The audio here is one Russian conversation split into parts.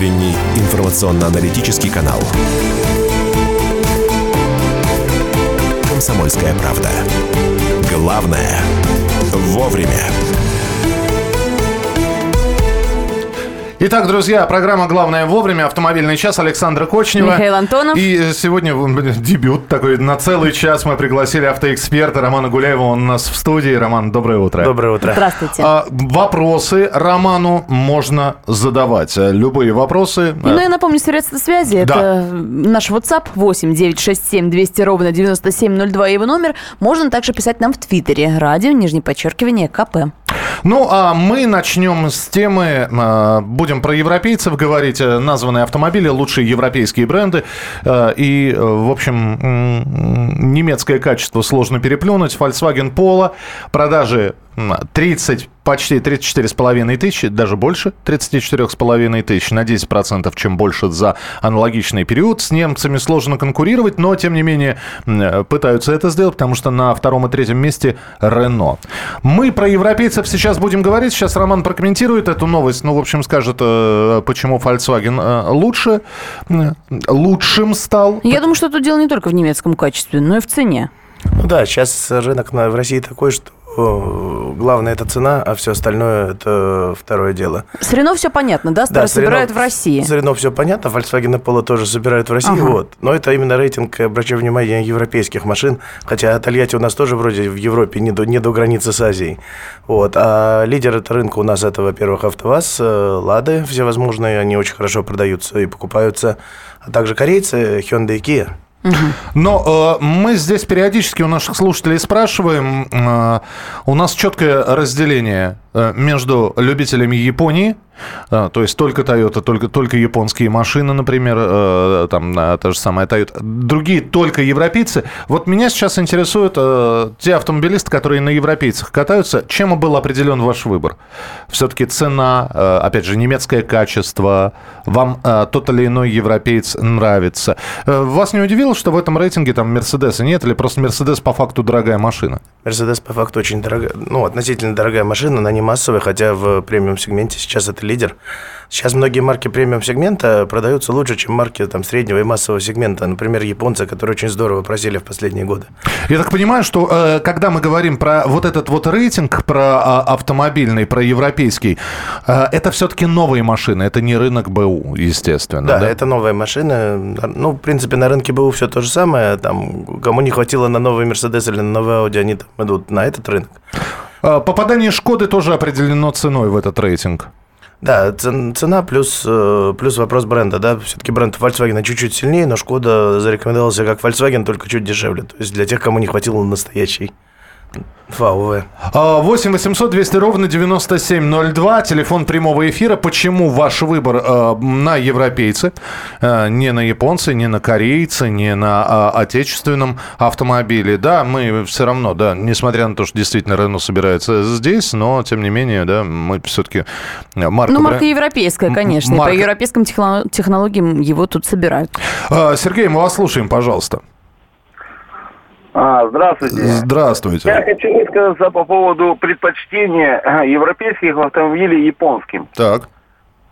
утренний информационно-аналитический канал. «Комсомольская правда». Главное – вовремя. Итак, друзья, программа «Главное вовремя», автомобильный час Александра Кочнева. Михаил Антонов. И сегодня дебют такой, на целый час мы пригласили автоэксперта Романа Гуляева, он у нас в студии. Роман, доброе утро. Доброе утро. Здравствуйте. А, вопросы Роману можно задавать. Любые вопросы. Ну, я напомню, средства связи. Да. Это наш WhatsApp 8 967 200 ровно 9702 его номер. Можно также писать нам в Твиттере. Радио, нижнее подчеркивание, КП. Ну, а мы начнем с темы, э, будем про европейцев говорить, э, названные автомобили, лучшие европейские бренды. Э, И, э, в общем, немецкое качество сложно переплюнуть. Volkswagen Polo, продажи 30, почти 34,5 тысячи, даже больше 34,5 тысяч, на 10% чем больше за аналогичный период. С немцами сложно конкурировать, но, тем не менее, пытаются это сделать, потому что на втором и третьем месте Renault. Мы про европейцев сейчас будем говорить. Сейчас Роман прокомментирует эту новость. Ну, в общем, скажет, э, почему Volkswagen э, лучше, лучшим стал. Я думаю, что тут дело не только в немецком качестве, но и в цене. Ну да, сейчас рынок на, в России такой, что главное это цена, а все остальное это второе дело. С Рено все понятно, да? Старые с Renault- собирают в России. С Renault все понятно, Volkswagen и Polo тоже собирают в России, Ага. вот. Но это именно рейтинг, обращаю внимание, европейских машин, хотя Тольятти у нас тоже вроде в Европе не до, не до границы с Азией. Вот. А лидер это рынка у нас это, во-первых, АвтоВАЗ, э, Лады всевозможные, они очень хорошо продаются и покупаются, а также корейцы, Hyundai и Kia. Но э, мы здесь периодически у наших слушателей спрашиваем, э, у нас четкое разделение между любителями Японии, э, то есть только Toyota, только, только японские машины, например, э, там э, та же самая Toyota, другие только европейцы. Вот меня сейчас интересуют э, те автомобилисты, которые на европейцах катаются, чем был определен ваш выбор? Все-таки цена, э, опять же, немецкое качество, вам э, тот или иной европеец нравится. Э, Вас не удивило, что в этом рейтинге там Мерседеса нет, или просто Мерседес по факту дорогая машина? Мерседес по факту очень дорогая, ну, относительно дорогая машина, она не массовая, хотя в премиум-сегменте сейчас это лидер. Сейчас многие марки премиум-сегмента продаются лучше, чем марки там, среднего и массового сегмента. Например, японцы, которые очень здорово просели в последние годы. Я так понимаю, что э, когда мы говорим про вот этот вот рейтинг, про а, автомобильный, про европейский, э, это все-таки новые машины, это не рынок БУ, естественно. Да, да? это новая машина. Ну, в принципе, на рынке БУ все то же самое. Там, кому не хватило на новый Мерседес или на новый Audi, они там идут на этот рынок. Э, Попадание Шкоды тоже определено ценой в этот рейтинг. Да, цен- цена плюс, э, плюс вопрос бренда, да, все-таки бренд Volkswagen чуть-чуть сильнее, но Шкода зарекомендовался как Volkswagen, только чуть дешевле, то есть для тех, кому не хватило настоящей ФАУВ. А, 8 800 200 ровно 9702, телефон прямого эфира. Почему ваш выбор э, на европейцы, э, не на японцы, не на корейцы, не на а, отечественном автомобиле? Да, мы все равно, да, несмотря на то, что действительно Рено собирается здесь, но тем не менее, да, мы все-таки марка... Ну, марка европейская, конечно. И марка- по европейским техно- технологиям его тут собирают. Сергей, мы вас слушаем, пожалуйста. А, здравствуйте. Я Здравствуйте. хочу высказаться по поводу предпочтения э, европейских автомобилей японским. Так.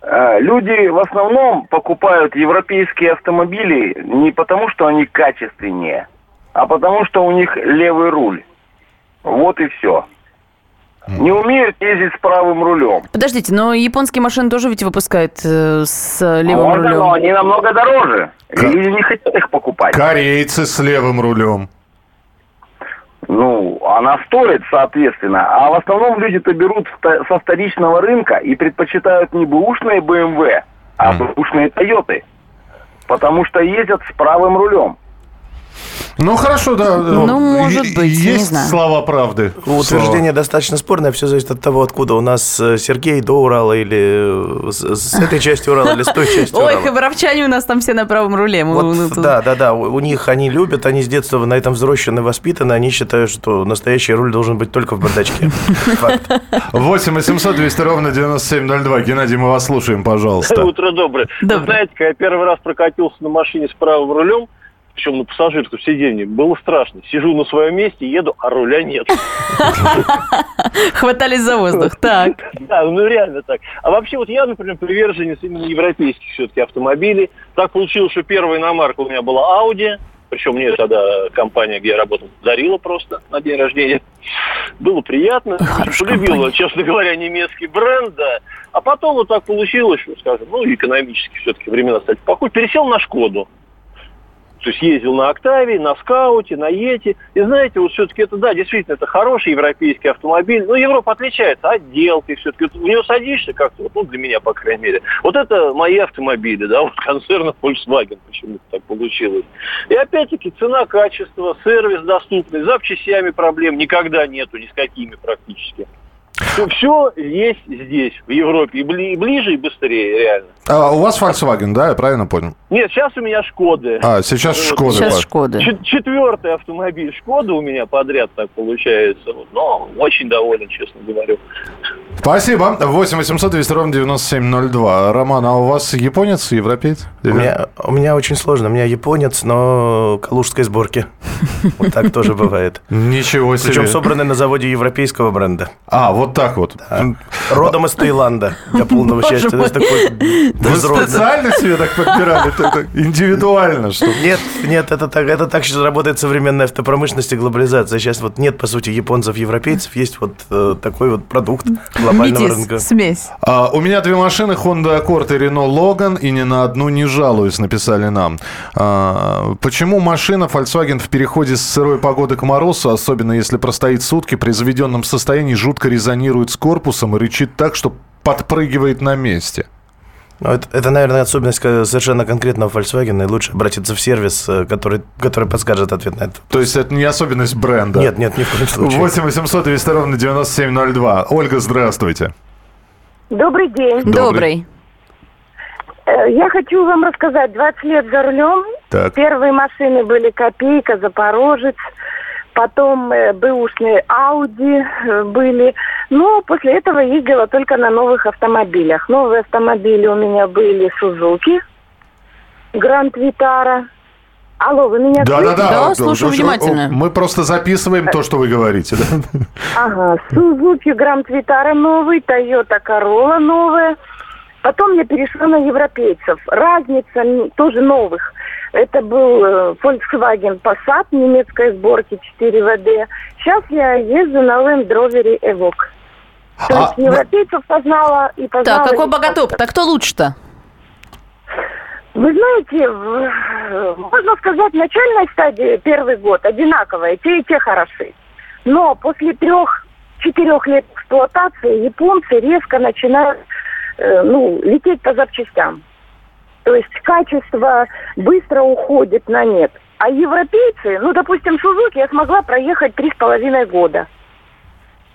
Э, Люди в основном покупают европейские автомобили не потому, что они качественнее, а потому, что у них левый руль. Вот и все. Не умеют ездить с правым рулем. Подождите, но японские машины тоже ведь выпускают э, с левым Можно, но рулем. они намного дороже. Ка- Люди не хотят их покупать. Корейцы с левым рулем. Ну, она стоит, соответственно. А в основном люди-то берут со вторичного рынка и предпочитают не бэушные BMW, а бэушные Тойоты. Потому что ездят с правым рулем. Ну хорошо, да. Ну, может быть, не Есть знаю. слова правды. Утверждение достаточно спорное, все зависит от того, откуда у нас э, Сергей до Урала, или э, с, с этой части Урала, или с той части Ой, Урала. хабаровчане у нас там все на правом руле. Мы- Вот, тут- да, да, да. У них они любят, они с детства на этом взрослены, воспитаны, они считают, что настоящий руль должен быть только в бардачке. Факт. 8 800 200 ровно 9702. Геннадий, мы вас слушаем, пожалуйста. Утро доброе. Доброе. Вы знаете, когда я первый раз прокатился на машине с правым рулем, причем на пассажирском сиденье, было страшно. Сижу на своем месте, еду, а руля нет. Хватались за воздух. Так. Да, ну реально так. А вообще вот я, например, приверженец именно европейских все-таки автомобилей. Так получилось, что первая иномарка у меня была Audi. Причем мне тогда компания, где я работал, дарила просто на день рождения. Было приятно. Хорошая Полюбила, компания. честно говоря, немецкий бренд, да. А потом вот так получилось, скажем, ну, экономически все-таки времена стали покой. Пересел на Шкоду. То есть ездил на Октаве, на Скауте, на Йети. И знаете, вот все-таки это, да, действительно, это хороший европейский автомобиль. Но Европа отличается отделкой все-таки. Вот в него садишься как-то, вот, ну, для меня, по крайней мере. Вот это мои автомобили, да, вот концерна Volkswagen почему-то так получилось. И опять-таки цена, качество, сервис доступный, запчастями проблем никогда нету, ни с какими практически. Все есть здесь, в Европе. И бли- и ближе, и быстрее, реально. А, у вас Volkswagen, да, я правильно понял? Нет, сейчас у меня Шкоды. А, сейчас Вот. Шкода. Сейчас Паш. Шкода. Чет- Четвертый автомобиль Шкода у меня подряд так получается. Но очень доволен, честно говорю. Спасибо. 8 800 200 ровно 9702. Роман, а у вас японец, европеец? У меня, у меня очень сложно. У меня японец, но калужской сборки. Вот так тоже бывает. Ничего себе. Причем собраны на заводе европейского бренда. А, вот так вот. Родом из Таиланда, для полного Боже счастья. Есть такой Вы специально себе так подбирали? Это так индивидуально, что Нет, нет, это так, это так сейчас работает современная автопромышленность и глобализация. Сейчас вот нет, по сути, японцев, европейцев, есть вот э, такой вот продукт глобального рынка. смесь. А, у меня две машины, Honda Accord и Renault Logan, и ни на одну не жалуюсь, написали нам. А, почему машина Volkswagen в переходе с сырой погоды к морозу, особенно если простоит сутки, при заведенном состоянии жутко резонирует с корпусом и рычит так, что подпрыгивает на месте? Ну, это, это, наверное, особенность совершенно конкретного Volkswagen, и лучше обратиться в сервис, э, который, который подскажет ответ на это. То есть это не особенность бренда? Нет, нет, ни в коем случае. 8 800 200 ровно 9702. Ольга, здравствуйте. Добрый день. Добрый. Э, Я хочу вам рассказать. 20 лет за рулем. Так. Первые машины были Копейка, Запорожец. Потом э, бэушные Ауди э, были. Но после этого ездила только на новых автомобилях. Новые автомобили у меня были Сузуки, Гранд Витара. Алло, вы меня Да, да, слышите? да. Да, слушаю внимательно. Мы просто записываем то, что вы говорите. да? Ага, Сузуки Гранд Витара новый, Тойота Королла новая. Потом я перешла на европейцев. Разница тоже новых. Это был э, Volkswagen Passat немецкой сборки 4 ВД. Сейчас я езжу на Land Rover Evoque. То А, есть европейцев познала и познала... Так, какой богатоп? так. Кто лучше-то? Вы знаете, в- можно сказать, начальной стадии первый год одинаковые, те и те хороши. Но после трех-четырех лет эксплуатации японцы резко начинают э, ну, лететь по запчастям. То есть качество быстро уходит на нет. А европейцы, ну, допустим, Сузуки я смогла проехать три с половиной года.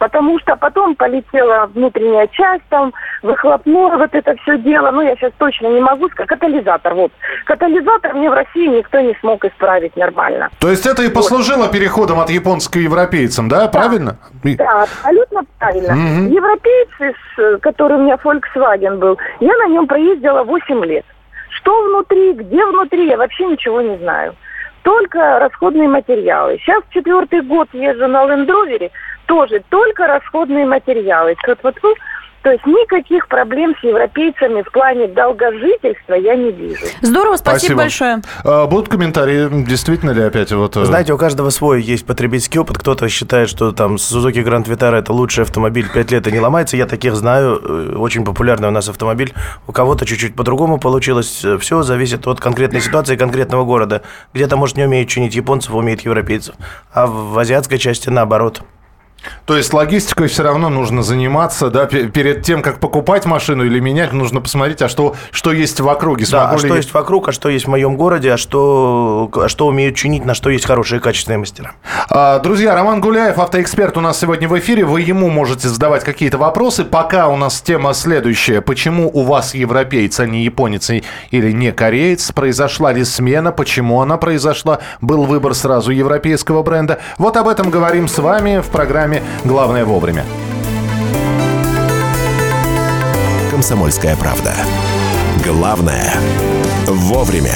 Потому что потом полетела внутренняя часть, там, выхлопное вот это все дело. Ну, я сейчас точно не могу сказать. Катализатор, вот. Катализатор мне в России никто не смог исправить нормально. То есть это и послужило переходом от японской к европейцам, да? Правильно? И- Да, абсолютно правильно. Мгм. Европейцы, который у меня Volkswagen был, я на нем проездила 8 лет. Что внутри, где внутри, я вообще ничего не знаю. Только расходные материалы. Сейчас четвертый год езжу на Rover, тоже только расходные материалы. Тьфу-тьфу-тьфу. То есть никаких проблем с европейцами в плане долгожительства я не вижу. Здорово, спасибо, большое. А, будут комментарии, действительно ли опять вот... э, Знаете, у каждого свой есть потребительский опыт. Кто-то считает, что там Suzuki Grand Vitara это лучший автомобиль, 5 лет и не ломается. Я таких знаю. Э, Очень популярный у нас автомобиль. У кого-то чуть-чуть по-другому получилось. Все зависит от конкретной ситуации конкретного города. Где-то, может, не умеет чинить японцев, умеет европейцев. А в азиатской части наоборот. То есть логистикой все равно нужно заниматься, да, пе- перед тем, как покупать машину или менять, нужно посмотреть, а что, что есть в округе. Да, а ли- что есть вокруг, а что есть в моем городе, а что, а что умеют чинить, на что есть хорошие качественные мастера. А, Друзья, Роман Гуляев, автоэксперт у нас сегодня в эфире. Вы ему можете задавать какие-то вопросы. Пока у нас тема следующая. Почему у вас европеец, а не японец или не кореец? Произошла ли смена? Почему она произошла? Был выбор сразу европейского бренда? Вот об этом говорим с вами в программе «Главное вовремя». «Комсомольская правда». Главное – вовремя.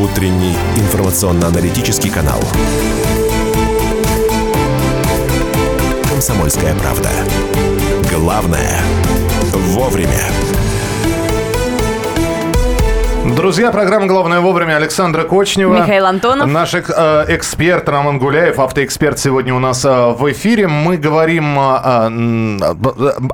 Утренний информационно-аналитический канал. «Комсомольская правда». Главное – вовремя. Друзья, программа «Главное вовремя» Александра Кочнева. Михаил Антонов. Наш э, эксперт Роман Гуляев, автоэксперт сегодня у нас э, в эфире. Мы говорим э,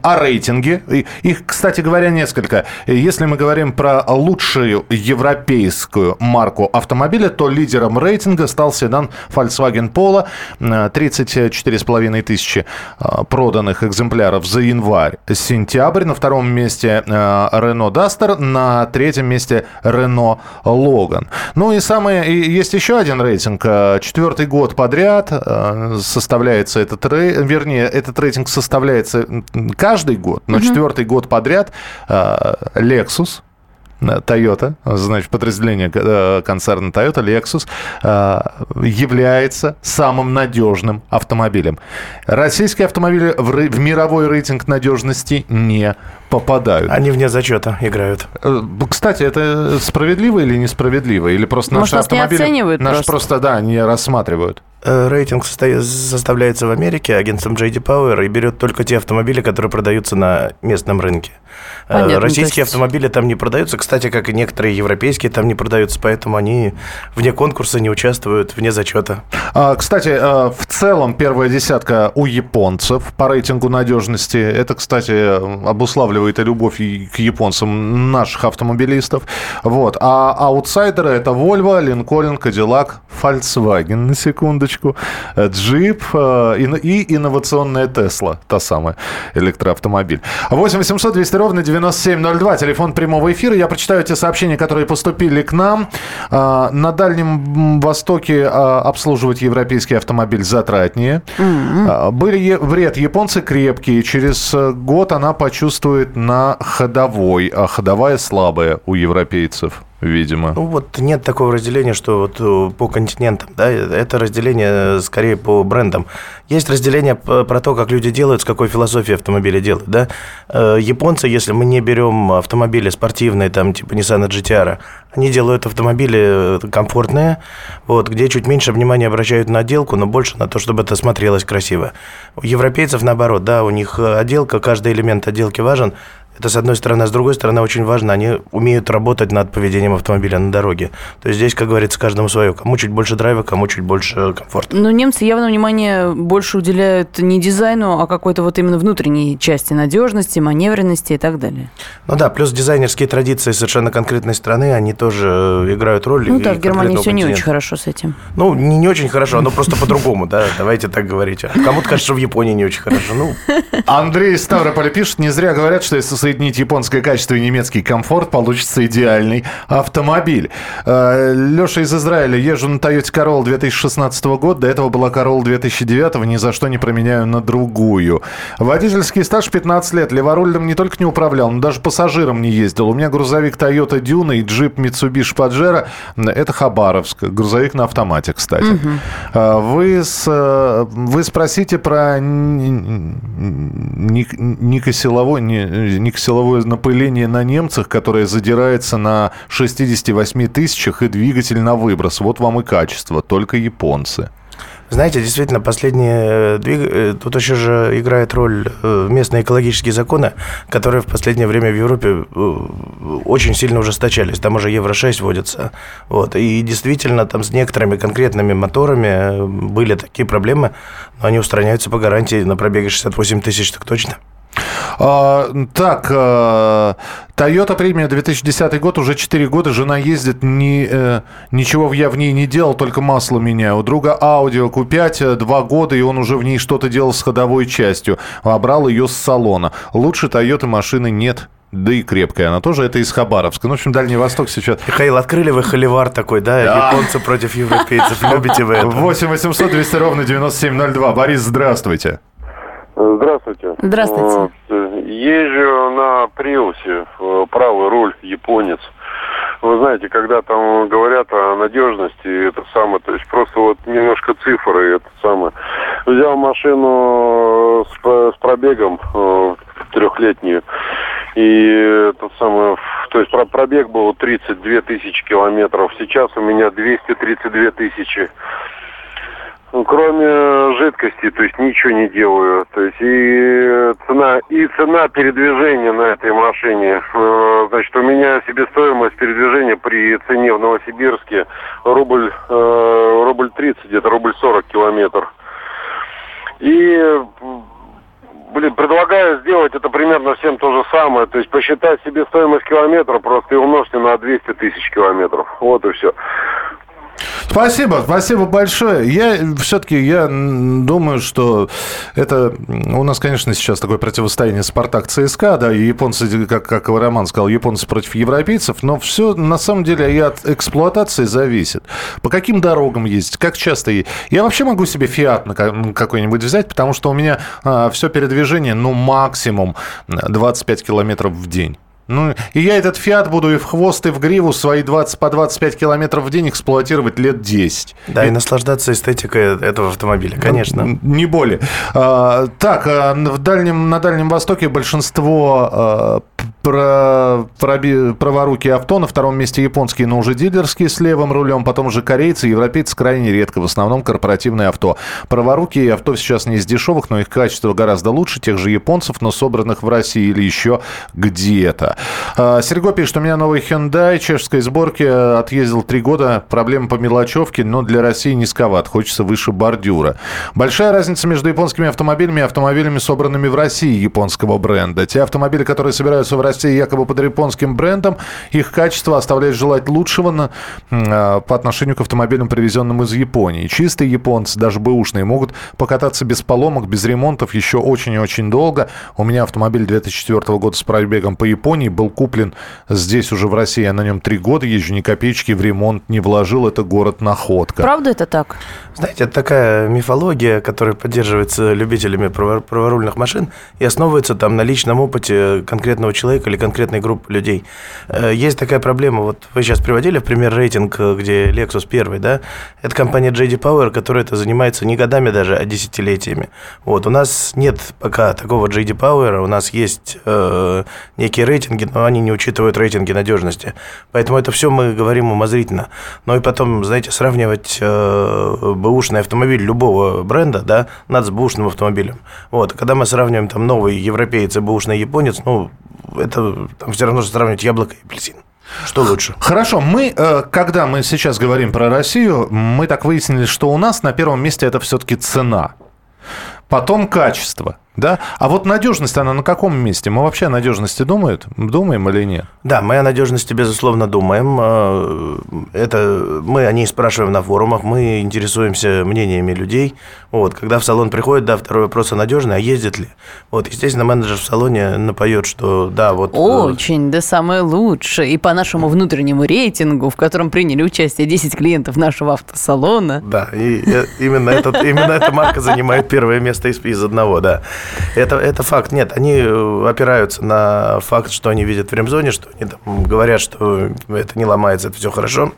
о рейтинге. Их, кстати говоря, несколько. Если мы говорим про лучшую европейскую марку автомобиля, то лидером рейтинга стал седан Volkswagen Polo. Э, 34,5 тысячи э, проданных экземпляров за январь-сентябрь. На втором месте э, Renault Duster. На третьем месте Renault Logan. Ну и самое, и есть еще один рейтинг. Э, Четвертый год подряд э, составляется этот рейтинг, вернее, этот рейтинг составляется каждый год, но четвертый год подряд э, Lexus, Toyota, значит, подразделение э, концерна Toyota, Lexus, э, является самым надежным автомобилем. Российские автомобили в, ры- в мировой рейтинг надежности не попадают. Они вне зачета играют. Э, Кстати, это справедливо или несправедливо? Или просто Может, наши нас не автомобили... оценивают Наши просто? просто, да, не рассматривают. Э, Рейтинг составляется в Америке агентством JD Power и берет только те автомобили, которые продаются на местном рынке. Э, Понятно, Российские есть- автомобили там не продаются, кстати, как и некоторые европейские там не продаются, поэтому они вне конкурса не участвуют, вне зачета. А, Кстати, э, в целом первая десятка у японцев по рейтингу надежности. Это, кстати, обуславливает и любовь к японцам наших автомобилистов. Вот. А аутсайдеры это Volvo, Lincoln, Cadillac, Volkswagen, на секундочку, Jeep э, и, инновационная Tesla, та самая электроавтомобиль. 8 800 200 ровно 9702, телефон прямого эфира. Я прочитаю те сообщения, которые поступили к нам. А, На Дальнем Востоке а, обслуживать европейский автомобиль затратнее. А, Были вред. Японцы крепкие. Через э, год она почувствует на ходовой. А ходовая слабая у европейцев, видимо. Ну вот нет такого разделения, что вот э, по континентам, да, это разделение э, скорее по брендам. Есть разделение про то, как люди делают, с какой философией автомобили делают, да. Э, Японцы, если мы не берем автомобили спортивные, там типа Nissan GTR, они делают автомобили комфортные, вот, где чуть меньше внимания обращают на отделку, но больше на то, чтобы это смотрелось красиво. У европейцев наоборот, да, у них отделка, каждый элемент отделки важен, это с одной стороны, а с другой стороны очень важно, они умеют работать над поведением автомобиля на дороге. То есть здесь, как говорится, каждому свое. Кому чуть больше драйва, кому чуть больше комфорта. Но немцы явно внимание больше уделяют не дизайну, а какой-то вот именно внутренней части надежности, маневренности и так далее. Ну да, плюс дизайнерские традиции совершенно конкретной страны, они тоже э, играют роль. Ну да, в Германии все не очень хорошо с этим. Ну, не, не очень хорошо, но просто по-другому, да, давайте так говорить. Кому-то кажется, что в Японии не очень хорошо. Ну, Андрей из Ставрополя пишет, не зря говорят, что если соединить японское качество и немецкий комфорт, получится идеальный автомобиль. Э, Леша из Израиля, езжу на Toyota Corolla 2016 года, до этого была Corolla 2009, ни за что не променяю на другую. Водительский стаж 15 лет, леворульным не только не управлял, но даже пассажиром не ездил. У меня грузовик Toyota Duna и джип Mitsubishi Pajero, это Хабаровск, грузовик на автомате, кстати. Э, Вы, с, э, вы спросите про ник- никосиловое, не- никосиловое напыление на немцах, которое задирается на 68 тысячах и двигатель на выброс. Вот вам и качество, только японцы. Знаете, действительно, последние... э, двиг- э, Тут еще же играет роль э, местные экологические законы, которые в последнее время в Европе очень сильно ужесточались. Там уже Евро-6 вводится. Вот. И действительно, там с некоторыми конкретными моторами были такие проблемы, но они устраняются по гарантии на пробеге 68 тысяч, так точно. А, так, а, Toyota премия 2010 год, уже 4 года, жена ездит, ни, э, ничего я в ней не делал, только масло меняю. У друга Audi Q5 2 года, и он уже в ней что-то делал с ходовой частью. А брал ее с салона. Лучше Toyota машины нет. Да и крепкая она тоже, это из Хабаровска. Ну, в общем, Дальний Восток сейчас... Михаил, открыли вы холивар такой, да? Да. Японцы против европейцев. Любите вы это? 8 800 200 ровно 9702. Борис, здравствуйте. Здравствуйте. Здравствуйте. Э, Езжу на Приусе, э, правый руль, японец. Вы знаете, когда там говорят о надежности, это самое, то есть просто вот немножко цифры, это самое. Взял машину с, про- с пробегом э, трехлетнюю, и тот самый, то есть про- пробег был 32 тысячи километров, сейчас у меня 232 тысячи. Ну, кроме жидкости, то есть ничего не делаю. То есть и цена, и цена передвижения на этой машине. Э, Значит, у меня себестоимость передвижения при цене в Новосибирске рубль, э, рубль 30, где-то рубль 40 километр. И Блин, предлагаю сделать это примерно всем то же самое. То есть посчитать себестоимость километра просто и умножьте на 200 тысяч километров. Вот и все. Спасибо, спасибо большое. Я все-таки я думаю, что это у нас, конечно, сейчас такое противостояние Спартак ЦСКА, да, и японцы, как, как Роман сказал, японцы против европейцев, но все на самом деле и от эксплуатации зависит. По каким дорогам ездить, как часто ездить. Я вообще могу себе Фиат какой-нибудь взять, потому что у меня все передвижение, ну, максимум 25 километров в день. Ну, и я этот Фиат буду и в хвост, и в гриву свои 20 по 25 километров в день эксплуатировать лет 10. Да, и наслаждаться эстетикой этого автомобиля, конечно. Н- Не более. А, так, а, в дальнем, на Дальнем Востоке большинство про, проби- праворуки авто, на втором месте японские, но уже дилерские с левым рулем, потом уже корейцы, европейцы крайне редко, в основном корпоративные авто. Праворукие авто сейчас не из дешевых, но их качество гораздо лучше тех же японцев, но собранных в России или еще где-то. А, Серго пишет, у меня новый Hyundai чешской сборки, э, отъездил три года, проблема по мелочевке, но для России низковат, хочется выше бордюра. Большая разница между японскими автомобилями и автомобилями, собранными в России японского бренда. Те автомобили, которые собираются в России якобы под японским брендом, их качество оставляет желать лучшего на- м, по отношению к автомобилям, привезенным из Японии. Чистые японцы, даже бэушные, могут покататься без поломок, без ремонтов еще очень и очень долго. У меня автомобиль 2004 года с пробегом по Японии был куплен здесь уже в России. Я на нем три года езжу, ни копеечки в ремонт не вложил. Это город Находка. Правда это так? Знаете, это такая мифология, которая поддерживается любителями право- праворульных машин и основывается там на личном опыте конкретного человека или конкретной группы людей. Э, Есть такая проблема, вот вы сейчас приводили в пример рейтинг, э, где Lexus первый, да? Это компания JD Power, которая это занимается не годами даже, а десятилетиями. Вот, у нас нет пока такого JD Power, у нас есть э, некие рейтинги, но они не учитывают рейтинги надежности. Поэтому это все мы говорим умозрительно. Ну и потом, знаете, сравнивать э, бэушный автомобиль любого бренда, да, надо с бэушным автомобилем. Вот, когда мы сравниваем там новый европеец и бэушный японец, ну, это там все равно, что сравнивать яблоко и апельсин. Что лучше? Хорошо, мы, э, когда мы сейчас говорим про Россию, мы так выяснили, что у нас на первом месте это все-таки цена. Потом качество, да? А вот надежность, она на каком месте? Мы вообще о надежности думают? думаем или нет? Да, мы о надежности, безусловно, думаем. Э, Это мы о ней спрашиваем на форумах, мы интересуемся мнениями людей. Вот, когда в салон приходит, да, второй вопрос, а надежный, а ездит ли? Вот, естественно, менеджер в салоне напоет, что да, вот... э, Очень, да самое лучшее. И по нашему внутреннему рейтингу, в котором приняли участие 10 клиентов нашего автосалона. Да, и э, именно, этот, именно эта марка занимает первое место из, из одного, да. Это, это факт. Нет, они э, опираются на факт, что они видят в ремзоне, что они там говорят, что это не ломается, это все хорошо.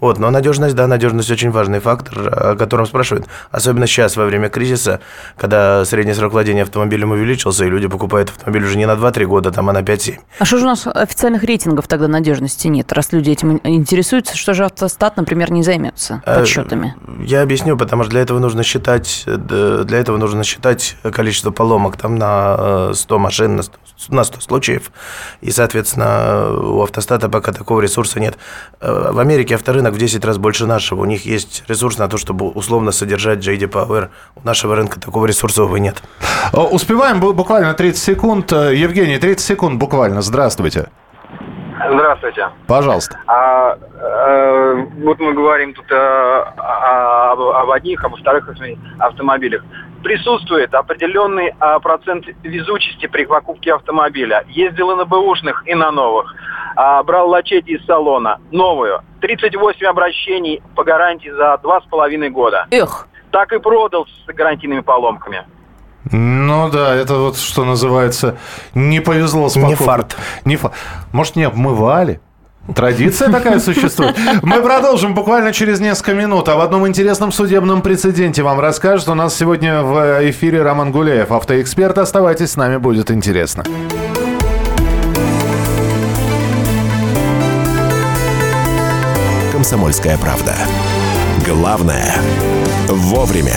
Вот, но надежность, да, надежность очень важный фактор, о котором спрашивают. Особенно сейчас, во время кризиса, когда средний срок владения автомобилем увеличился, и люди покупают автомобиль уже не на 2-3 года, там, а на 5-7. А что же у нас официальных рейтингов тогда надежности нет? Раз люди этим интересуются, что же автостат, например, не займется Э, подсчетами? Я объясню, потому что для этого нужно считать, э, для этого нужно считать количество поломок поломок там на э, 100 машин, на 100, на 100 случаев. И, соответственно, у автостата пока такого ресурса нет. Э, В Америке авторынок в 10 раз больше нашего. У них есть ресурс на то, чтобы условно содержать JD Power. У нашего рынка такого ресурса, увы, нет. Э, Успеваем бу- буквально 30 секунд. Э, Евгений, 30 секунд буквально. Здравствуйте. Здравствуйте. Пожалуйста. А, э, вот мы говорим тут э, о- об, об одних, а во вторых автомобилях. Присутствует определенный а, процент везучести при покупке автомобиля. Ездил и на бэушных, и на новых. А, брал лачети из салона, новую. 38 обращений по гарантии за два с половиной года. Эх. Так и продал с гарантийными поломками. Ну да, это вот что называется не повезло с Не покупкой. фарт. Не фа- Может, не обмывали? Традиция такая существует. Мы продолжим буквально через несколько минут. А в одном интересном судебном прецеденте вам расскажет. У нас сегодня в эфире Роман Гуляев, автоэксперт. Оставайтесь с нами, будет интересно. «Комсомольская правда». Главное – вовремя.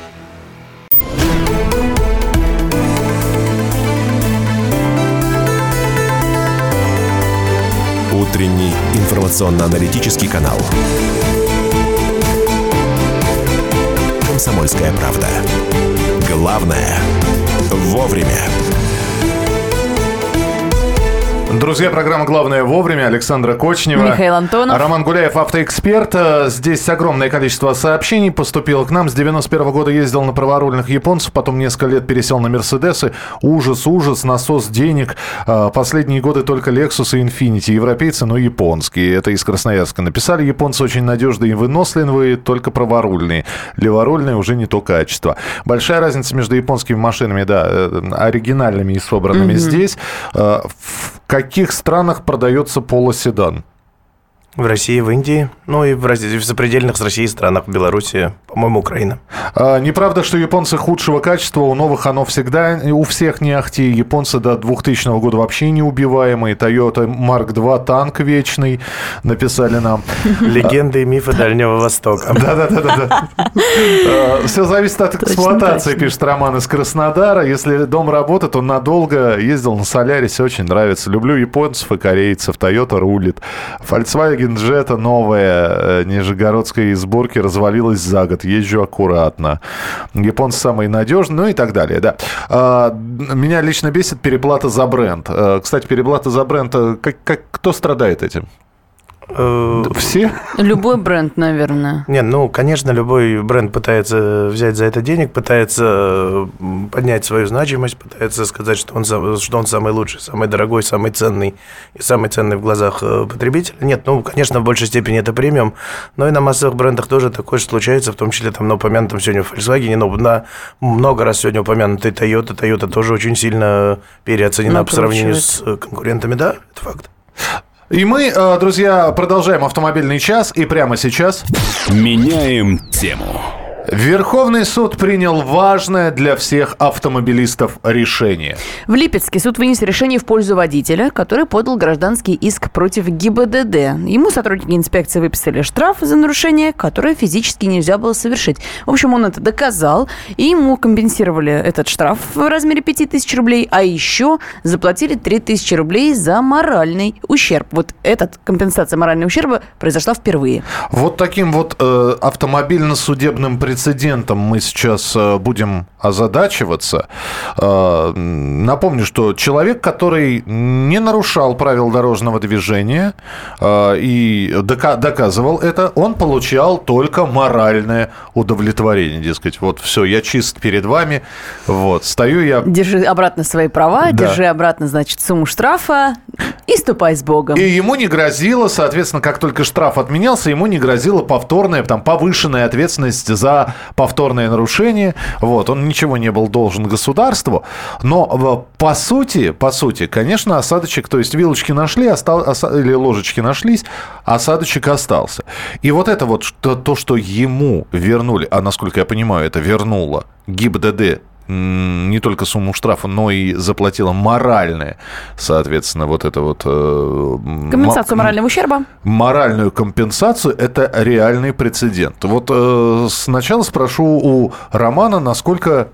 Утренний информационно-аналитический канал. «Комсомольская правда». Главное – вовремя. Друзья, программа «Главное вовремя». Александра Кочнева. Михаил Антонов. Роман Гуляев, автоэксперт. Э, Здесь огромное количество сообщений поступило к нам. С 91 года ездил на праворульных японцев, потом несколько лет пересел на Мерседесы. Ужас, ужас, насос денег. Э, Последние годы только Lexus и Infiniti. Европейцы, но японские. Это из Красноярска написали. Японцы очень надежные и выносливые, только праворульные. Леворульные уже не то качество. Большая разница между японскими машинами, да, э, оригинальными и собранными Мгм. здесь. В каких странах продается полоседан? В России, в Индии, ну и в, России, в сопредельных с Россией странах, в Беларуси, по-моему, Украина. А, неправда, что японцы худшего качества, у новых оно всегда, у всех не ахти. Японцы до 2000 года вообще неубиваемые. Toyota Mark II танк вечный, написали нам. Легенды и мифы Дальнего Востока. Да-да-да. Все зависит от эксплуатации, пишет Роман из Краснодара. Если дом работает, он надолго ездил на Солярисе, очень нравится. Люблю японцев и корейцев. Toyota рулит. Volkswagen Jetta новая, э, нижегородской сборки развалилась за год. Езжу аккуратно. Японцы самые надежные, ну и так далее, да. А, Меня лично бесит переплата за бренд. Э, Кстати, переплата за бренд, э, как, как, кто страдает этим? Э, Все? Любой бренд, наверное. Не, ну, конечно, любой бренд пытается взять за это денег, пытается поднять свою значимость, пытается сказать, что он, что он самый лучший, самый дорогой, самый ценный и самый ценный в глазах э, потребителя. Нет, ну, конечно, в большей степени это премиум, но и на массовых брендах тоже такое же случается, в том числе там на упомянутом сегодня Volkswagen, но на много раз сегодня упомянутый Toyota. Toyota тоже очень сильно переоценена по сравнению с э, конкурентами, да, это факт. И мы, э, друзья, продолжаем автомобильный час. И прямо сейчас... Меняем тему. Верховный суд принял важное для всех автомобилистов решение. В Липецке суд вынес решение в пользу водителя, который подал гражданский иск против ГИБДД. Ему сотрудники инспекции выписали штраф за нарушение, которое физически нельзя было совершить. В общем, он это доказал, и ему компенсировали этот штраф в размере 5000 рублей, а еще заплатили 3000 рублей за моральный ущерб. Вот эта компенсация морального ущерба произошла впервые. Вот таким вот э, автомобильно-судебным прецедентом мы сейчас э, будем озадачиваться. Э, напомню, что человек, который не нарушал правил дорожного движения э, и дока- доказывал это, он получал только моральное удовлетворение. Дескать, вот все, я чист перед вами, вот, стою я... Держи обратно свои права, Да. держи обратно, значит, сумму штрафа и ступай с Богом. И ему не грозило, соответственно, как только штраф отменялся, ему не грозила повторная, там, повышенная ответственность за за повторное нарушение. Вот, он ничего не был должен государству. Но э, по сути, по сути, конечно, осадочек, то есть вилочки нашли, остал, оса, или ложечки нашлись, осадочек остался. И вот это вот что, то, что ему вернули, а насколько я понимаю, это вернуло ГИБДД не только сумму штрафа, но и заплатила моральное, соответственно, вот это вот... Э, Компенсацию морального ущерба? Моральную компенсацию – это реальный прецедент. Вот э, сначала спрошу у Романа, насколько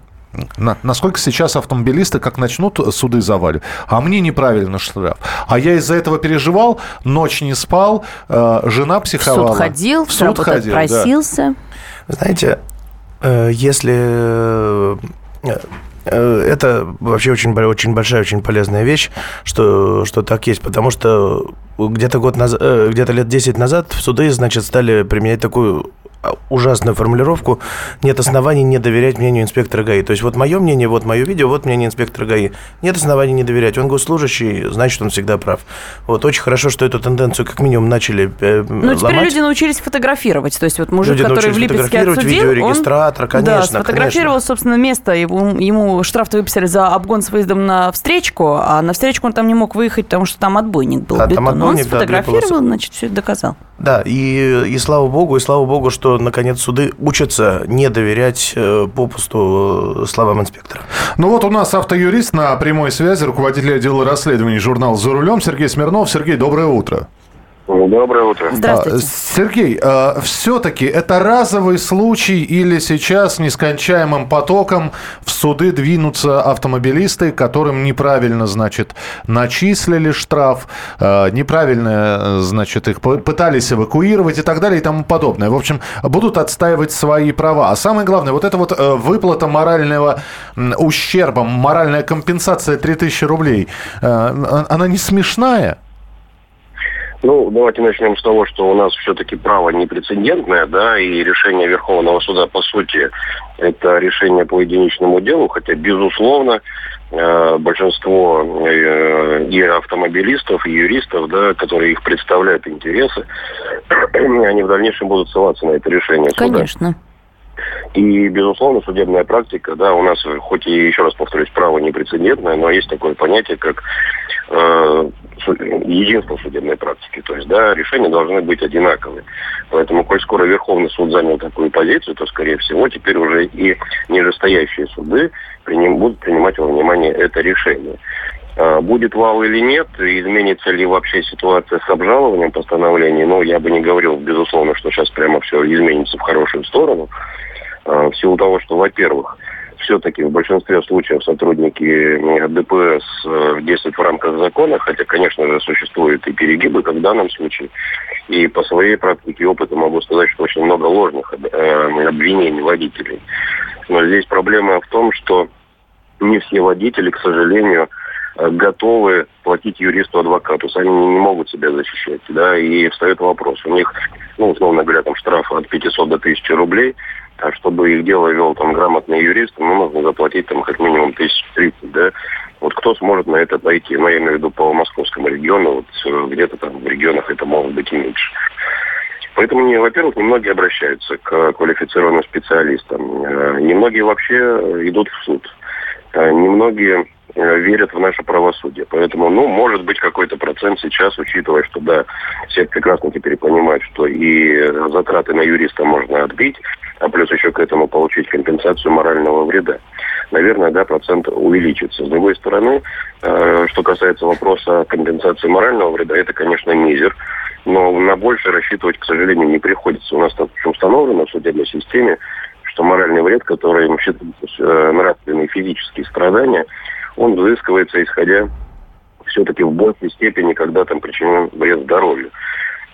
на, насколько сейчас автомобилисты как начнут суды заваливать, а мне неправильно штраф. А я из-за этого переживал, ночь не спал, э, жена психовала. В суд ходил, в суд ходил, просился. Да. Знаете, э, если это вообще очень, очень большая, очень полезная вещь, что, что так есть, потому что где-то год назад, э, где-то лет 10 назад в суды, значит, стали применять такую ужасную формулировку «нет оснований не доверять мнению инспектора ГАИ». То есть вот мое мнение, вот мое видео, вот мнение инспектора ГАИ. Нет оснований не доверять. Он госслужащий, значит, он всегда прав. Вот очень хорошо, что эту тенденцию как минимум начали э, Ну, теперь ломать. люди научились фотографировать. То есть вот мужик, люди который в Липецке отсудил, видеорегистратор, он, конечно, да, сфотографировал, конечно. собственно, место. Ему, ему штраф выписали за обгон с выездом на встречку, а на встречку он там не мог выехать, потому что там отбойник был. Да, там отбойник, он сфотографировал, да, значит, все это доказал. Да, и, и слава богу, и слава богу, что наконец суды учатся не доверять э, попусту э, словам инспектора. Ну вот у нас автоюрист на прямой связи, руководитель отдела расследований журнала «За рулем» Сергей Смирнов. Сергей, доброе утро. Доброе утро. Здравствуйте. Сергей, а, все-таки это разовый случай или сейчас нескончаемым потоком в суды двинутся автомобилисты, которым неправильно, значит, начислили штраф, а, неправильно, значит, их пытались эвакуировать и так далее и тому подобное. В общем, будут отстаивать свои права. А самое главное, вот эта вот э, выплата морального ущерба, моральная компенсация 3000 рублей, э, она не смешная? Ну, давайте начнем с того, что у нас все-таки право непрецедентное, да, и решение Верховного суда, по сути, это решение по единичному делу, хотя, безусловно, э, большинство э, и автомобилистов, и юристов, да, которые их представляют интересы, они в дальнейшем будут ссылаться на это решение суда. Конечно. И, безусловно, судебная практика, да, у нас, хоть и, еще раз повторюсь, право непрецедентное, но есть такое понятие, как э, единство судебной практики. То есть, да, решения должны быть одинаковые. Поэтому, коль скоро Верховный суд занял такую позицию, то, скорее всего, теперь уже и нижестоящие суды приним, будут принимать во внимание это решение. А, будет вал или нет, изменится ли вообще ситуация с обжалованием постановлений, но я бы не говорил, безусловно, что сейчас прямо все изменится в хорошую сторону. А, в силу того, что, во-первых, все-таки в большинстве случаев сотрудники ДПС э, действуют в рамках закона, хотя, конечно же, существуют и перегибы, как в данном случае. И по своей практике и опыту могу сказать, что очень много ложных э, обвинений водителей. Но здесь проблема в том, что не все водители, к сожалению, э, готовы платить юристу-адвокату. Сами не могут себя защищать. Да, и встает вопрос. У них, ну, условно говоря, там штраф от 500 до 1000 рублей – а чтобы их дело вел там грамотный юрист, ну, нужно заплатить там как минимум тысяч тридцать, да. Вот кто сможет на это пойти? Ну, я имею в виду по московскому региону, вот э, где-то там в регионах это может быть и меньше. Поэтому, во-первых, немногие обращаются к квалифицированным специалистам. Э, немногие вообще идут в суд. Э, немногие верят в наше правосудие. Поэтому, ну, может быть, какой-то процент сейчас, учитывая, что, да, все прекрасно теперь понимают, что и затраты на юриста можно отбить, а плюс еще к этому получить компенсацию морального вреда. Наверное, да, процент увеличится. С другой стороны, э, что касается вопроса компенсации морального вреда, это, конечно, мизер. Но на больше рассчитывать, к сожалению, не приходится. У нас там установлено в судебной системе, что моральный вред, который считается э, нравственные физические страдания, он взыскивается, исходя все-таки в большей степени, когда там причинен вред здоровью.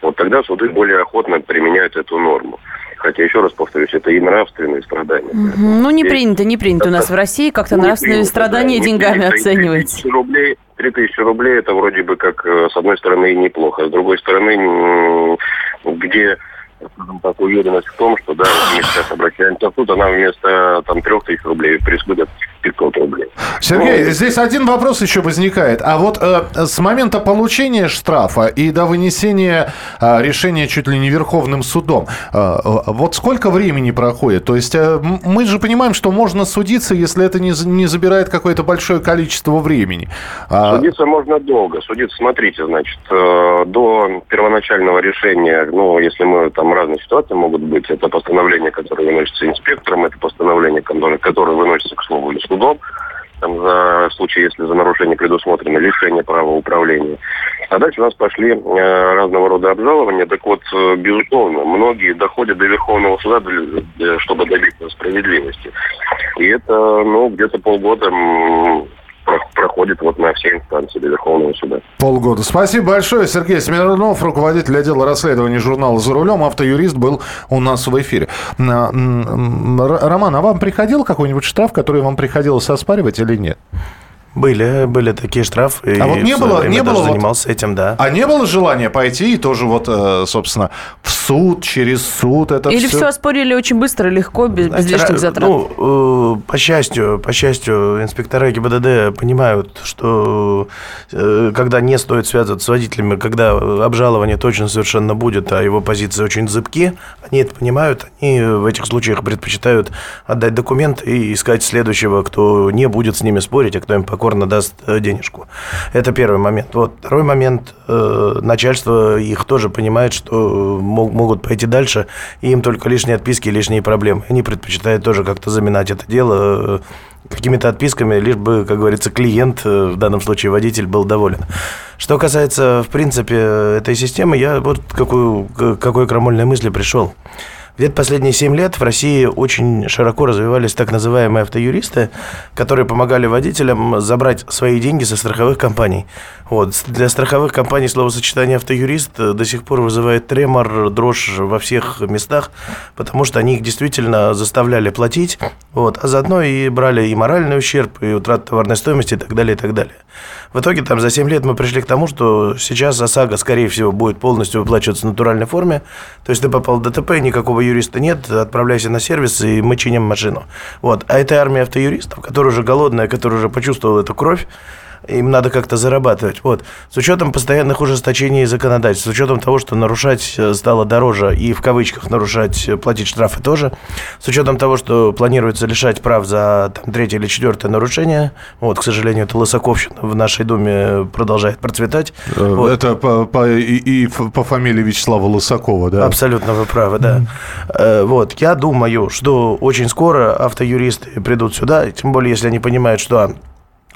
Вот тогда суды более охотно применяют эту норму. Хотя, еще раз повторюсь, это и нравственные страдания. Угу. Ну, не принято, не принято у нас в России как-то ну, нравственные принято, страдания да, деньгами оценивать. 3000 рублей, 3000 рублей это вроде бы как, э, с одной стороны, и неплохо, а с другой стороны, где так, уверенность в том, что, да, мы сейчас обращаемся в суд, она вместо там трех тысяч рублей присудят 500 рублей. Сергей, здесь один вопрос еще возникает. А вот э, с момента получения штрафа и до вынесения э, решения чуть ли не Верховным судом, э, э, вот сколько времени проходит? То есть э, мы же понимаем, что можно судиться, если это не, не забирает какое-то большое количество времени. А, Судиться можно долго. Судиться, смотрите, значит, э, до первоначального решения, ну, если мы там разные ситуации могут быть, это постановление, которое выносится инспектором, это постановление, которое, которое выносится, к слову, или судом, там за в случае, если за нарушение предусмотрено лишение права управления. А дальше у нас пошли э, разного рода обжалования. Так вот, э, безусловно, многие доходят до Верховного суда, для- чтобы добиться справедливости. И это, ну, где-то полгода проходит вот на все инстанции до Верховного суда. Полгода. Спасибо большое. Сергей Смирнов, руководитель отдела расследований журнала «За рулем», автоюрист, был у нас в эфире. Роман, а вам приходил какой-нибудь штраф, который вам приходилось оспаривать или нет? Были, были такие штрафы. А вот и не было- не было даже вот- занимался этим, да. А не было желания пойти и тоже вот, э, собственно, в суд, через суд это Или все? все оспорили очень быстро, легко, без, без лишних ра- затрат? Ну, э, по счастью, по счастью, инспектора ГИБДД понимают, что э, когда не стоит связываться с водителями, когда обжалование точно совершенно будет, а его позиции очень зыбки, они это понимают, они в этих случаях предпочитают отдать документ и искать следующего, кто не будет с ними спорить, а кто им покорно даст э, денежку. Это первый момент. Вот второй момент. э, Начальство их тоже понимает, что мог- могут пойти дальше, и им только лишние отписки, лишние проблемы. Они предпочитают тоже как-то заминать это дело э, какими-то отписками, лишь бы, как говорится, клиент, э, в данном случае водитель, был доволен. Что касается, в принципе, этой системы, я вот к какой, к какой крамольной мысли пришел. Где-то последние 7 лет в России очень широко развивались так называемые автоюристы, которые помогали водителям забрать свои деньги со страховых компаний. Вот. Для страховых компаний словосочетание автоюрист до сих пор вызывает тремор, дрожь во всех местах, потому что они их действительно заставляли платить, вот, а заодно и брали и моральный ущерб, и утрату товарной стоимости и так далее, и так далее. В итоге там за 7 лет мы пришли к тому, что сейчас ОСАГО, скорее всего, будет полностью выплачиваться в натуральной форме. То есть ты попал в ДТП, никакого юриста нет, отправляйся на сервис, и мы чиним машину. Вот. А это армия автоюристов, которая уже голодная, которая уже почувствовала эту кровь, им надо как-то зарабатывать. Вот. С учетом постоянных ужесточений законодательства, с учетом того, что нарушать э, стало дороже и в кавычках нарушать, э, платить штрафы тоже, с учетом того, что планируется лишать прав за там, третье или четвертое нарушение, вот, к сожалению, эта лысаковщина в нашей Думе продолжает процветать. Э, Вот. Это по, по- и, и по фамилии Вячеслава Лысакова, да? Абсолютно вы правы, да. Э, Вот, я думаю, что очень скоро автоюристы придут сюда, тем более, если они понимают, что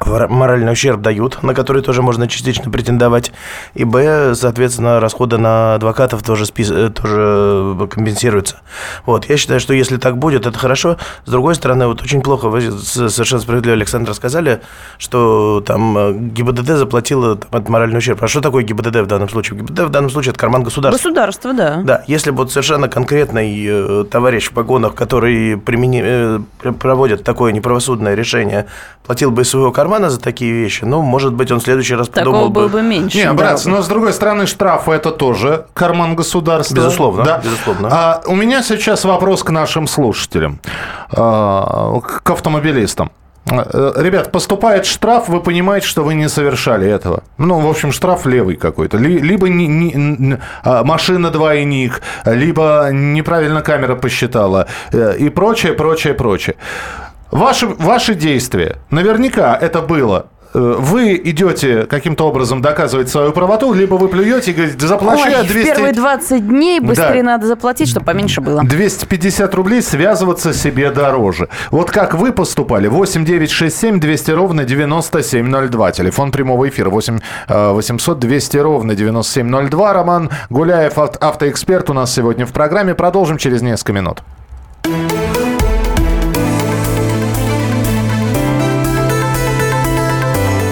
моральный ущерб дают, на который тоже можно частично претендовать, и б, соответственно, расходы на адвокатов тоже, спис... э, тоже компенсируются. Вот, я считаю, что если так будет, это хорошо. С другой стороны, вот очень плохо, вы совершенно справедливо, Александр, сказали, что там э, ГИБДД заплатила там, этот моральный ущерб. А что такое ГИБДД в данном случае? ГИБДД в данном случае это карман государства. Государство, да. Да, если вот совершенно конкретный э, товарищ в погонах, который примени- э, пр- проводит такое неправосудное решение, платил бы из своего кармана за такие вещи, ну, может быть, он в следующий раз Такого подумал было бы... бы меньше. Не, да. братцы, но с другой стороны, штрафы это тоже карман государства. Безусловно, Да. безусловно. А, у меня сейчас вопрос к нашим слушателям, а, к автомобилистам. Э, Ребят, поступает штраф, вы понимаете, что вы не совершали этого. Ну, в общем, штраф левый какой-то. Ли- Либо не- не- а, машина двойник, либо неправильно камера посчитала э, и прочее, прочее, прочее. Ваши, ваши действия, наверняка это было. Э, Вы идете каким-то образом доказывать свою правоту, либо вы плюете и говорите, «Да заплачу Ой, я в 200... первые 20 дней быстрее Да. надо заплатить, чтобы поменьше было. 250 рублей связываться себе дороже. Вот как вы поступали? 8 9 6 7 200 ровно 9702. Телефон прямого эфира 8 э, 800 200 ровно 9702. Роман Гуляев, авт- автоэксперт у нас сегодня в программе. Продолжим через несколько минут.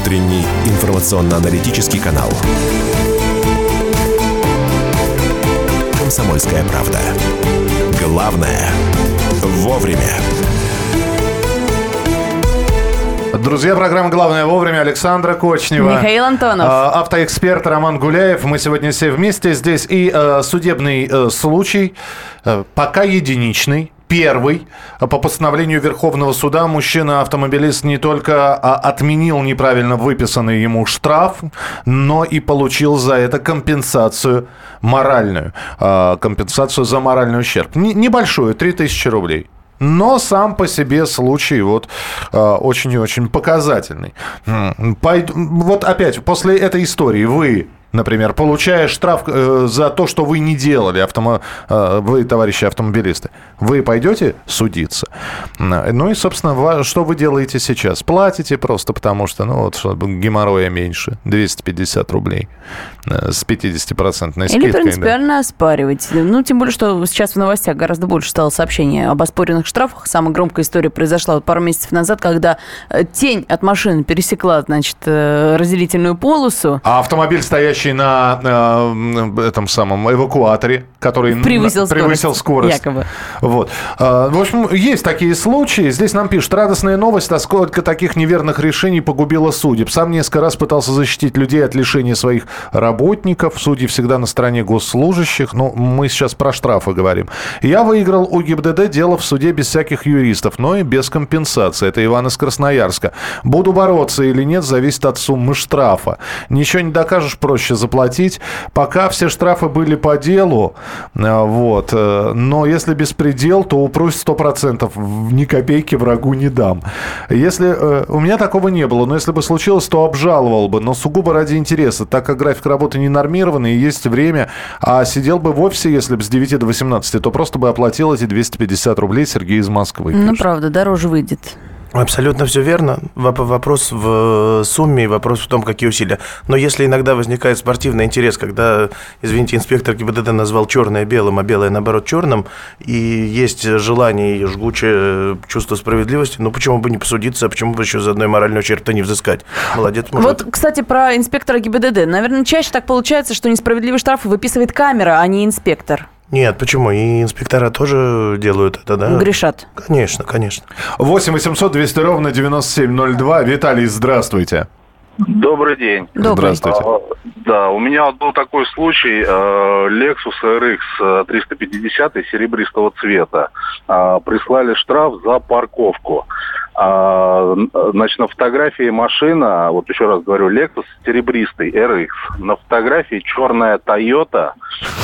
Утренний информационно-аналитический канал. «Комсомольская правда». Главное – вовремя. Друзья, программа «Главное вовремя» Александра Кочнева. Михаил Антонов. а, Автоэксперт Роман Гуляев. Мы сегодня все вместе здесь. И э, судебный э, случай, э, пока единичный, Первый, по постановлению Верховного суда, мужчина-автомобилист не только а, отменил неправильно выписанный ему штраф, но и получил за это компенсацию моральную. А, Компенсацию за моральный ущерб. Не- Небольшую, 3000 рублей. Но сам по себе случай вот э, очень и очень показательный. Вот опять, после этой истории вы, например, получая штраф э, за то, что вы не делали, автомо- э, вы, товарищи автомобилисты, вы пойдете судиться. Ну и, собственно, что вы делаете сейчас? Платите просто потому, что, ну вот, чтобы геморроя меньше, 250 рублей э, с 50-процентной скидкой. Или да. принципиально оспаривать. Ну, тем более, что сейчас в новостях гораздо больше стало сообщений об оспоренных штрафах. Самая громкая история произошла вот пару месяцев назад, когда э, тень от машины пересекла, значит, э, разделительную полосу. А автомобиль, стоящий на э, этом самом эвакуаторе, который Превысил на- превысил скорость. якобы. Вот. А, В общем, есть такие случаи. Здесь нам пишут, радостная новость, а сколько таких неверных решений погубило судеб. Сам несколько раз пытался защитить людей от лишения своих работников. Судьи всегда на стороне госслужащих. Ну, мы сейчас про штрафы говорим. Я выиграл у ГИБДД дело в суде без всяких юристов, но и без компенсации. Это Иван из Красноярска. Буду бороться или нет, зависит от суммы штрафа. Ничего не докажешь, проще заплатить. Пока все штрафы были по делу, э, вот. э, Но если беспредел, то упрось 100%. В- Ни копейки врагу не дам. Если э, у меня такого не было, но если бы случилось, то обжаловал бы, но сугубо ради интереса, так как график работы не нормированный, и есть время, а сидел бы в офисе, если бы с 9 до 18, то просто бы оплатил эти 250 рублей Сергей из Москвы. Ну, правда, дороже выйдет. Абсолютно все верно. Воп- Вопрос в сумме и вопрос в том, какие усилия. Но если иногда возникает спортивный интерес, когда, извините, инспектор ГИБДД назвал черное белым, а белое, наоборот, черным, и есть желание и жгучее чувство справедливости, ну почему бы не посудиться, а почему бы еще за одной моральный ущерб-то не взыскать? Молодец, мужик. Вот, кстати, про инспектора ГИБДД. Наверное, чаще так получается, что несправедливый штраф выписывает камера, а не инспектор. Нет, почему? И инспектора тоже делают это, да? Грешат. Конечно, конечно. 8 800 200 ровно 9702. Виталий, здравствуйте. Добрый день. Добрый. Здравствуйте. А, Да, у меня вот был такой случай. э, Lexus RX э, 350 серебристого цвета. А, Прислали штраф за парковку. А, Значит, на фотографии машина, вот еще раз говорю, Lexus серебристый RX. На фотографии черная Toyota.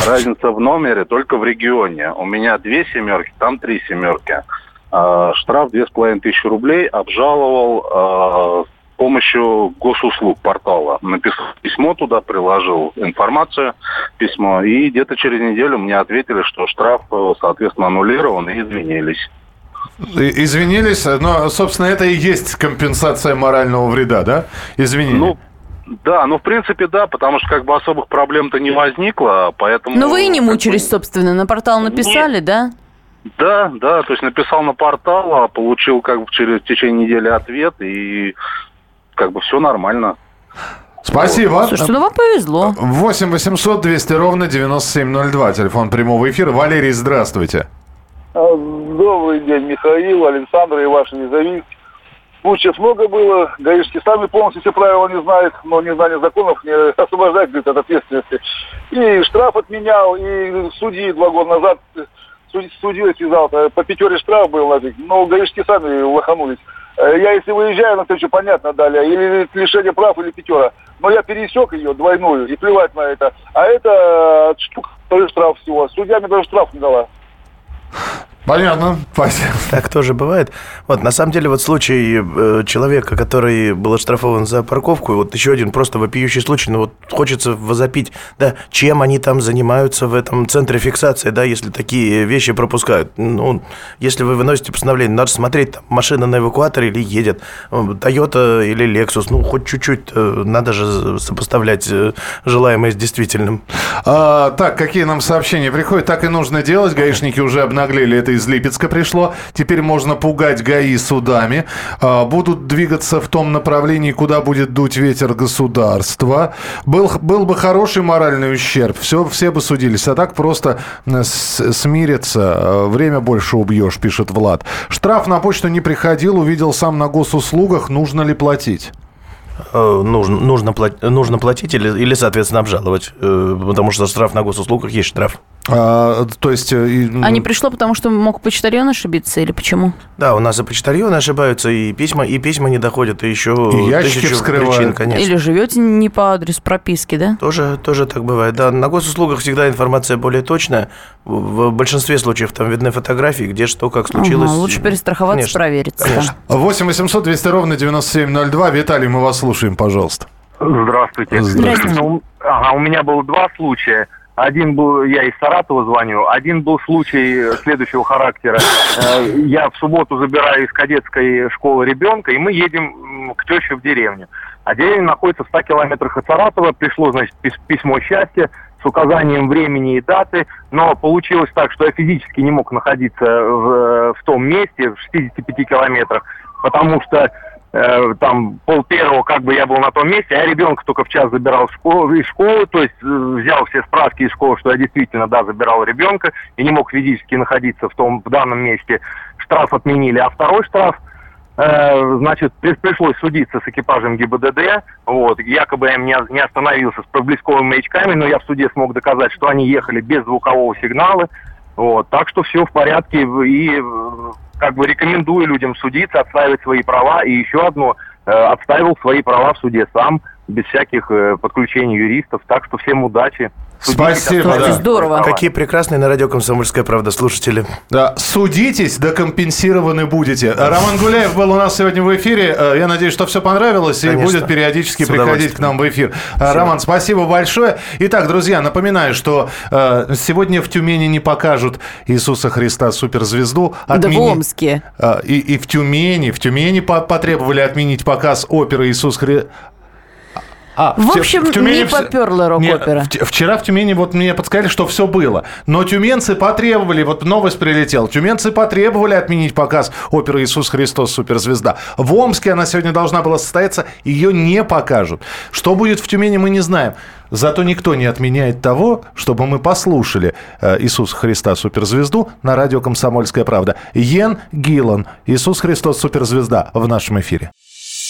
Разница в номере только в регионе. У меня две семерки, там три семерки. А, Штраф две с половиной тысячи рублей. Обжаловал а, с помощью госуслуг портала. Написал письмо туда, приложил информацию, письмо. И где-то через неделю мне ответили, что штраф, э, соответственно, аннулирован и извинились. И- Извинились, но, собственно, это и есть компенсация морального вреда, да? Извинения. Ну, да, ну, в принципе, да, потому что как бы особых проблем-то не возникло, поэтому... Но Ну, вы и не бы, мучились, собственно, на портал написали, да? Да, да, то есть написал на портал, а получил как бы через в течение недели ответ, и как бы все нормально. Спасибо. Слушайте, ну вам повезло. 8 800 200 ровно 9702. Телефон прямого эфира. Валерий, здравствуйте. А, Добрый день, Михаил, Александр и ваши независимые. Случаев много было. Гаишники сами полностью все правила не знают, но незнание законов не освобождает говорит, от ответственности. И штраф отменял, и судьи два года назад суд- судьей связал, по пятере штраф был, нафиг. но гаишники сами лоханулись. Э, Я если выезжаю на встречу, понятно, далее, или лишение прав, или пятера. Но я пересек ее двойную, и плевать на это. А это штука, штраф всего. Судья мне даже штраф не дала. Понятно. Спасибо. Так тоже бывает. Вот, на самом деле, вот случай э, человека, который был оштрафован за парковку, вот еще один просто вопиющий случай, ну вот хочется возопить, да, чем они там занимаются в этом центре фиксации, да, если такие вещи пропускают. Ну, если вы выносите постановление, надо смотреть, там, машина на эвакуаторе или едет, Toyota или Lexus, ну, хоть чуть-чуть, э, надо же сопоставлять э, желаемое с действительным. А, так, какие нам сообщения приходят? Так и нужно делать. Гаишники уже обнаглели. Это из Липецка пришло. Теперь можно пугать ГАИ судами. А, будут двигаться в том направлении, куда будет дуть ветер государства. Был, был бы хороший моральный ущерб. Все, все бы судились. А так просто э, смириться. Э, Время больше убьешь, пишет Влад. Штраф на почту не приходил. Увидел сам на госуслугах. Нужно ли платить? Э, Нужно, нужно, плат- нужно платить или, или, соответственно, обжаловать, потому что штраф на госуслугах есть штраф. А, то есть... э, и- А не пришло, потому что мог почтальон ошибиться или почему? Да, у нас и почтальоны ошибаются, и письма, и письма не доходят, и еще И ящики вскрывают. причин, конечно. Или живете не по адресу прописки, да? Тоже, тоже так бывает. Да, на госуслугах всегда информация более точная. В, в большинстве случаев там видны фотографии, где что, как случилось. Ага, лучше перестраховаться, Конечно, провериться. конечно. 8 800 200 ровно 9702. Виталий, мы вас слушаем, пожалуйста. Здравствуйте. Здравствуйте. Ну, ага, у меня было два случая. Один был, я из Саратова звоню, один был случай следующего характера. Э, Я в субботу забираю из кадетской школы ребенка, и мы едем к теще в деревню. А деревня находится в 100 километрах от Саратова. Пришло, значит, пис- письмо счастья с указанием времени и даты, но получилось так, что я физически не мог находиться в, в том месте, в 65 километрах, потому что э, там пол первого как бы я был на том месте, а я ребенка только в час забирал в школу, из школы, то есть э, взял все справки из школы, что я действительно, да, забирал ребенка и не мог физически находиться в том, в данном месте. Штраф отменили, а второй штраф, э, значит, при- пришлось судиться с экипажем ГИБДД, вот, якобы я не, не остановился с проблесковыми маячками, но я в суде смог доказать, что они ехали без звукового сигнала, вот, так что все в порядке и как бы рекомендую людям судиться, отстаивать свои права. И еще одно, э, отстаивал свои права в суде сам, без всяких э, подключений юристов. Так что всем удачи. Спасибо, да. права. Какие прекрасные на радио «Комсомольская правда» слушатели. Да, судитесь, да компенсированы будете. Роман Гуляев был у нас сегодня в эфире. Э, Я надеюсь, что все понравилось и Конечно. будет периодически С приходить к нам в эфир. Э, Роман, спасибо большое. Итак, друзья, напоминаю, что э, сегодня в Тюмени не покажут Иисуса Христа суперзвезду. Да в Отмени- Омске. Э, И, и в Тюмени, в Тюмени по- потребовали отменить показ оперы Иисус Христос. А, В Тю- общем, Тюмени не Не, рок-опера. в Тю- Вчера в Тюмени вот мне подсказали, что все было. Но тюменцы потребовали, вот новость прилетела, тюменцы потребовали отменить показ оперы «Иисус Христос. Суперзвезда». В Омске она сегодня должна была состояться, ее не покажут. Что будет в Тюмени, мы не знаем. Зато никто не отменяет того, чтобы мы послушали э, Иисуса Христа Суперзвезду на радио «Комсомольская правда». Йен Гиллан, Иисус Христос Суперзвезда в нашем эфире.